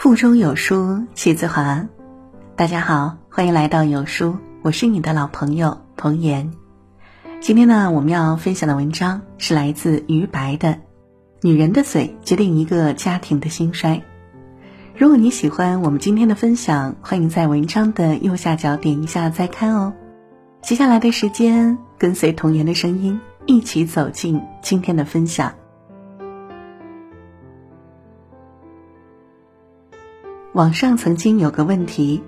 腹中有书气自华。大家好，欢迎来到有书，我是你的老朋友童言。今天呢，我们要分享的文章是来自于白的《女人的嘴决定一个家庭的兴衰》。如果你喜欢我们今天的分享，欢迎在文章的右下角点一下再看哦。接下来的时间，跟随童言的声音，一起走进今天的分享。网上曾经有个问题：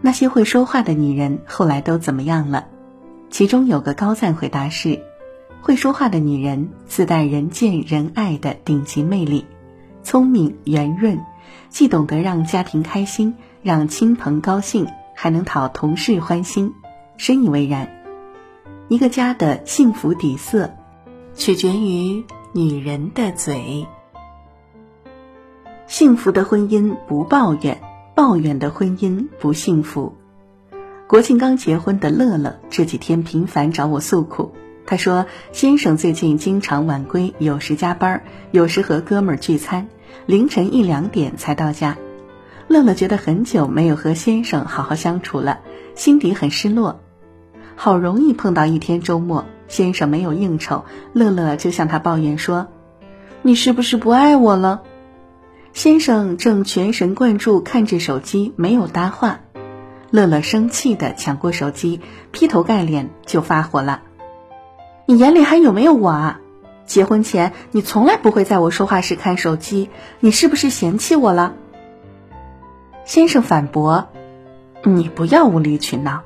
那些会说话的女人后来都怎么样了？其中有个高赞回答是：会说话的女人自带人见人爱的顶级魅力，聪明圆润，既懂得让家庭开心，让亲朋高兴，还能讨同事欢心。深以为然。一个家的幸福底色，取决于女人的嘴。幸福的婚姻不抱怨，抱怨的婚姻不幸福。国庆刚结婚的乐乐这几天频繁找我诉苦，他说先生最近经常晚归，有时加班，有时和哥们聚餐，凌晨一两点才到家。乐乐觉得很久没有和先生好好相处了，心底很失落。好容易碰到一天周末，先生没有应酬，乐乐就向他抱怨说：“你是不是不爱我了？”先生正全神贯注看着手机，没有搭话。乐乐生气的抢过手机，劈头盖脸就发火了：“你眼里还有没有我啊？结婚前你从来不会在我说话时看手机，你是不是嫌弃我了？”先生反驳：“你不要无理取闹。”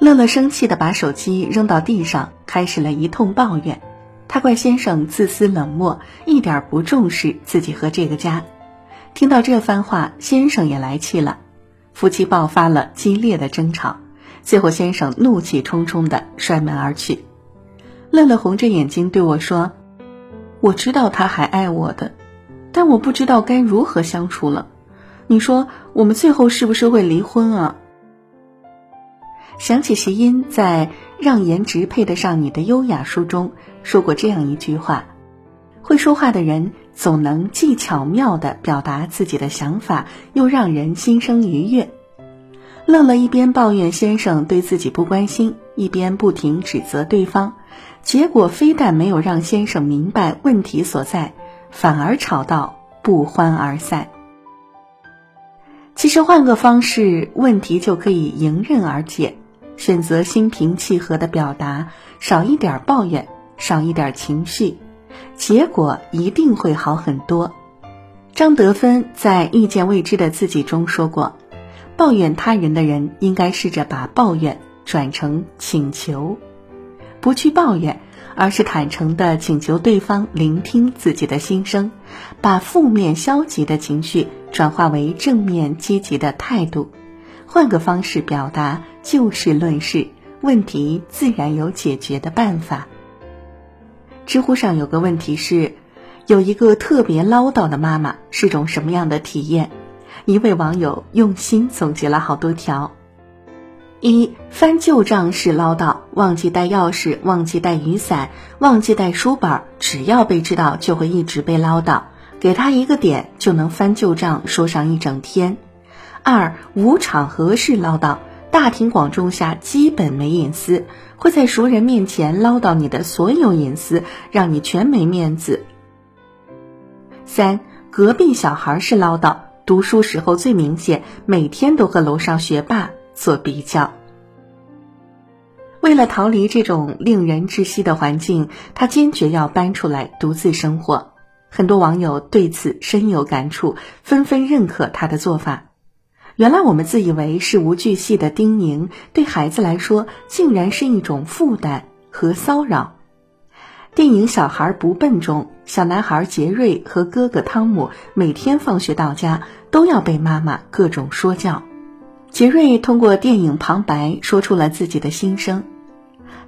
乐乐生气的把手机扔到地上，开始了一通抱怨。他怪先生自私冷漠，一点不重视自己和这个家。听到这番话，先生也来气了，夫妻爆发了激烈的争吵。最后，先生怒气冲冲的摔门而去。乐乐红着眼睛对我说：“我知道他还爱我的，但我不知道该如何相处了。你说我们最后是不是会离婚啊？”想起席音在《让颜值配得上你的优雅》书中说过这样一句话：“会说话的人总能既巧妙地表达自己的想法，又让人心生愉悦。”乐乐一边抱怨先生对自己不关心，一边不停指责对方，结果非但没有让先生明白问题所在，反而吵到不欢而散。其实换个方式，问题就可以迎刃而解。选择心平气和的表达，少一点抱怨，少一点情绪，结果一定会好很多。张德芬在《遇见未知的自己》中说过：“抱怨他人的人，应该试着把抱怨转成请求，不去抱怨，而是坦诚的请求对方聆听自己的心声，把负面消极的情绪转化为正面积极的态度。”换个方式表达，就事论事，问题自然有解决的办法。知乎上有个问题是，有一个特别唠叨的妈妈是种什么样的体验？一位网友用心总结了好多条：一翻旧账是唠叨，忘记带钥匙，忘记带雨伞，忘记带书本，只要被知道就会一直被唠叨，给他一个点就能翻旧账说上一整天。二无场合式唠叨，大庭广众下基本没隐私，会在熟人面前唠叨你的所有隐私，让你全没面子。三隔壁小孩是唠叨，读书时候最明显，每天都和楼上学霸做比较。为了逃离这种令人窒息的环境，他坚决要搬出来独自生活。很多网友对此深有感触，纷纷认可他的做法。原来我们自以为事无巨细的叮咛，对孩子来说竟然是一种负担和骚扰。电影《小孩不笨》中，小男孩杰瑞和哥哥汤姆每天放学到家都要被妈妈各种说教。杰瑞通过电影旁白说出了自己的心声。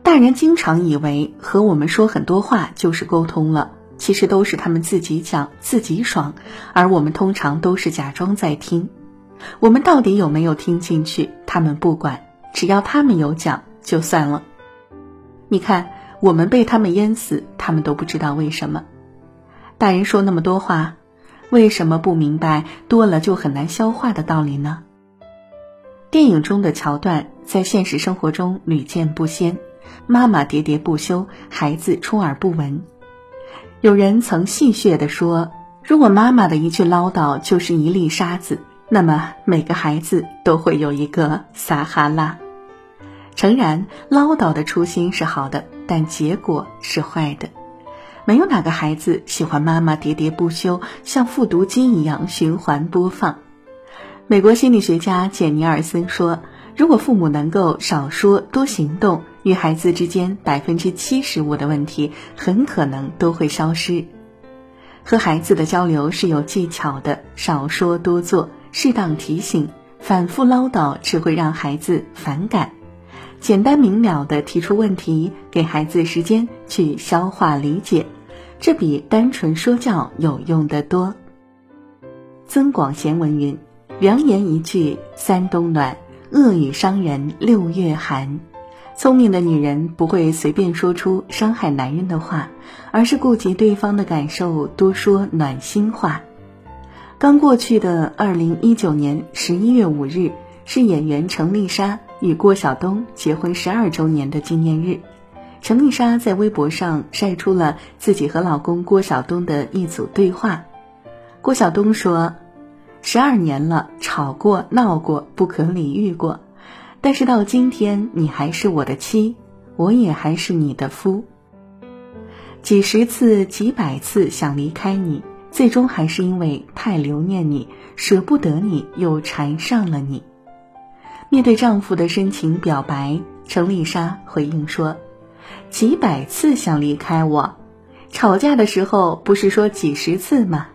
大人经常以为和我们说很多话就是沟通了，其实都是他们自己讲自己爽，而我们通常都是假装在听。我们到底有没有听进去？他们不管，只要他们有讲就算了。你看，我们被他们淹死，他们都不知道为什么。大人说那么多话，为什么不明白多了就很难消化的道理呢？电影中的桥段在现实生活中屡见不鲜，妈妈喋喋不休，孩子充耳不闻。有人曾戏谑地说：“如果妈妈的一句唠叨就是一粒沙子，那么每个孩子都会有一个撒哈拉。”诚然，唠叨的初心是好的，但结果是坏的。没有哪个孩子喜欢妈妈喋喋不休，像复读机一样循环播放。美国心理学家简尼尔森说：“如果父母能够少说多行动，与孩子之间百分之七十五的问题很可能都会消失。和孩子的交流是有技巧的，少说多做，适当提醒，反复唠叨只会让孩子反感。”简单明了的提出问题，给孩子时间去消化理解，这比单纯说教有用得多。增广贤文云：“良言一句三冬暖，恶语伤人六月寒。”聪明的女人不会随便说出伤害男人的话，而是顾及对方的感受，多说暖心话。刚过去的二零一九年十一月五日是演员程丽莎。与郭晓东结婚十二周年的纪念日，程丽莎在微博上晒出了自己和老公郭晓东的一组对话。郭晓东说：“十二年了，吵过闹过，不可理喻过，但是到今天，你还是我的妻，我也还是你的夫。几十次、几百次想离开你，最终还是因为太留念你，舍不得你，又缠上了你。”面对丈夫的深情表白，程丽莎回应说：“几百次想离开我，吵架的时候不是说几十次吗？”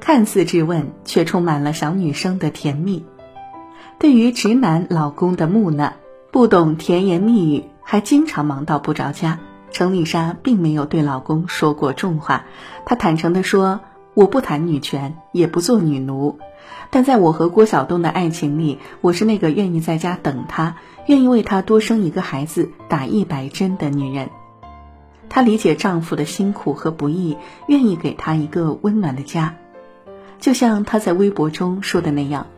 看似质问，却充满了小女生的甜蜜。对于直男老公的木讷，不懂甜言蜜语，还经常忙到不着家，程丽莎并没有对老公说过重话。她坦诚地说：“我不谈女权，也不做女奴。”但在我和郭晓东的爱情里，我是那个愿意在家等他、愿意为他多生一个孩子、打一百针的女人。她理解丈夫的辛苦和不易，愿意给他一个温暖的家。就像她在微博中说的那样：“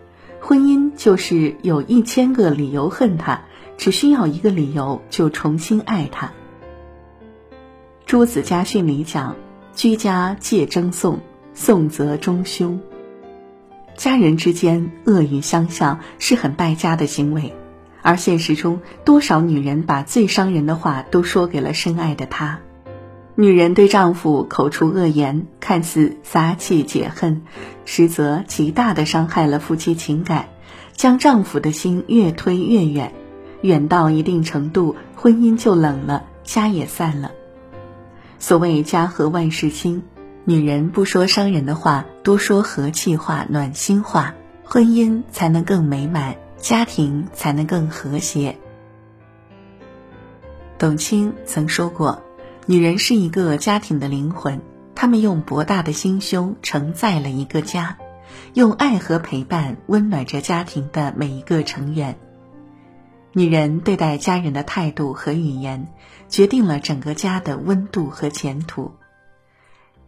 婚姻就是有一千个理由恨他，只需要一个理由就重新爱他。”《朱子家训》里讲：“居家戒争讼，讼则中凶。”家人之间恶语相向是很败家的行为，而现实中多少女人把最伤人的话都说给了深爱的他。女人对丈夫口出恶言，看似撒气解恨，实则极大的伤害了夫妻情感，将丈夫的心越推越远，远到一定程度，婚姻就冷了，家也散了。所谓家和万事兴。女人不说伤人的话，多说和气话、暖心话，婚姻才能更美满，家庭才能更和谐。董卿曾说过：“女人是一个家庭的灵魂，她们用博大的心胸承载了一个家，用爱和陪伴温暖着家庭的每一个成员。女人对待家人的态度和语言，决定了整个家的温度和前途。”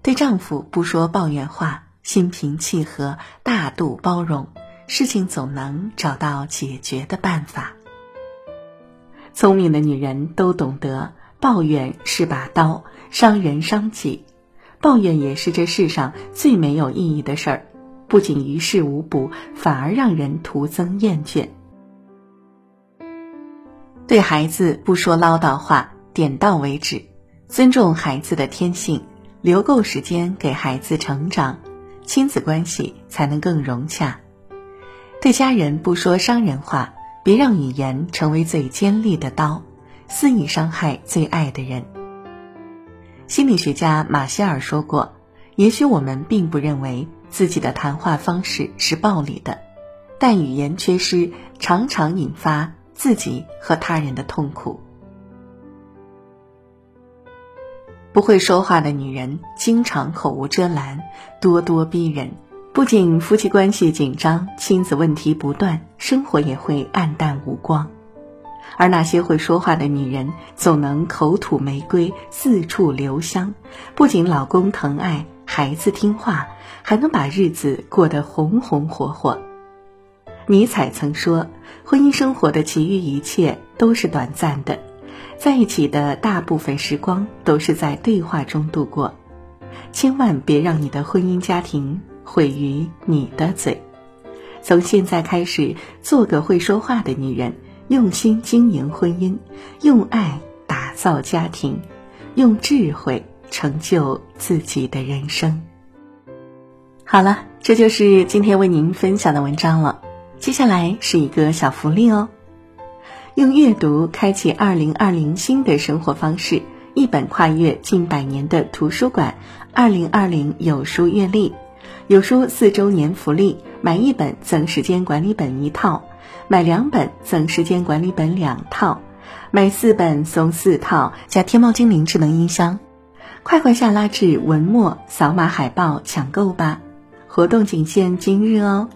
对丈夫不说抱怨话，心平气和，大度包容，事情总能找到解决的办法。聪明的女人都懂得，抱怨是把刀，伤人伤己。抱怨也是这世上最没有意义的事儿，不仅于事无补，反而让人徒增厌倦。对孩子不说唠叨话，点到为止，尊重孩子的天性。留够时间给孩子成长，亲子关系才能更融洽。对家人不说伤人话，别让语言成为最尖利的刀，肆意伤害最爱的人。心理学家马歇尔说过：“也许我们并不认为自己的谈话方式是暴力的，但语言缺失常常引发自己和他人的痛苦。”不会说话的女人经常口无遮拦、咄咄逼人，不仅夫妻关系紧张，亲子问题不断，生活也会黯淡无光。而那些会说话的女人，总能口吐玫瑰，四处留香，不仅老公疼爱，孩子听话，还能把日子过得红红火火。尼采曾说：“婚姻生活的其余一切都是短暂的，在一起的大部分时光都是在对话中度过。千万别让你的婚姻家庭毁于你的嘴。从现在开始，做个会说话的女人，用心经营婚姻，用爱打造家庭，用智慧成就自己的人生。”好了，这就是今天为您分享的文章了。接下来是一个小福利哦，用阅读开启二零二零新的生活方式，一本跨越近百年的图书馆，二零二零有书阅历，有书四周年福利，买一本赠时间管理本一套，买两本赠时间管理本两套，买四本送四套加天猫精灵智能音箱，快快下拉至文末扫码海报抢购吧，活动仅限今日哦。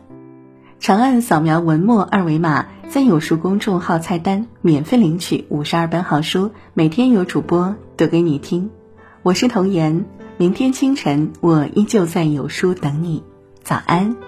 长按扫描文末二维码，在有书公众号菜单免费领取五十二本好书，每天有主播读给你听。我是童言，明天清晨我依旧在有书等你，早安。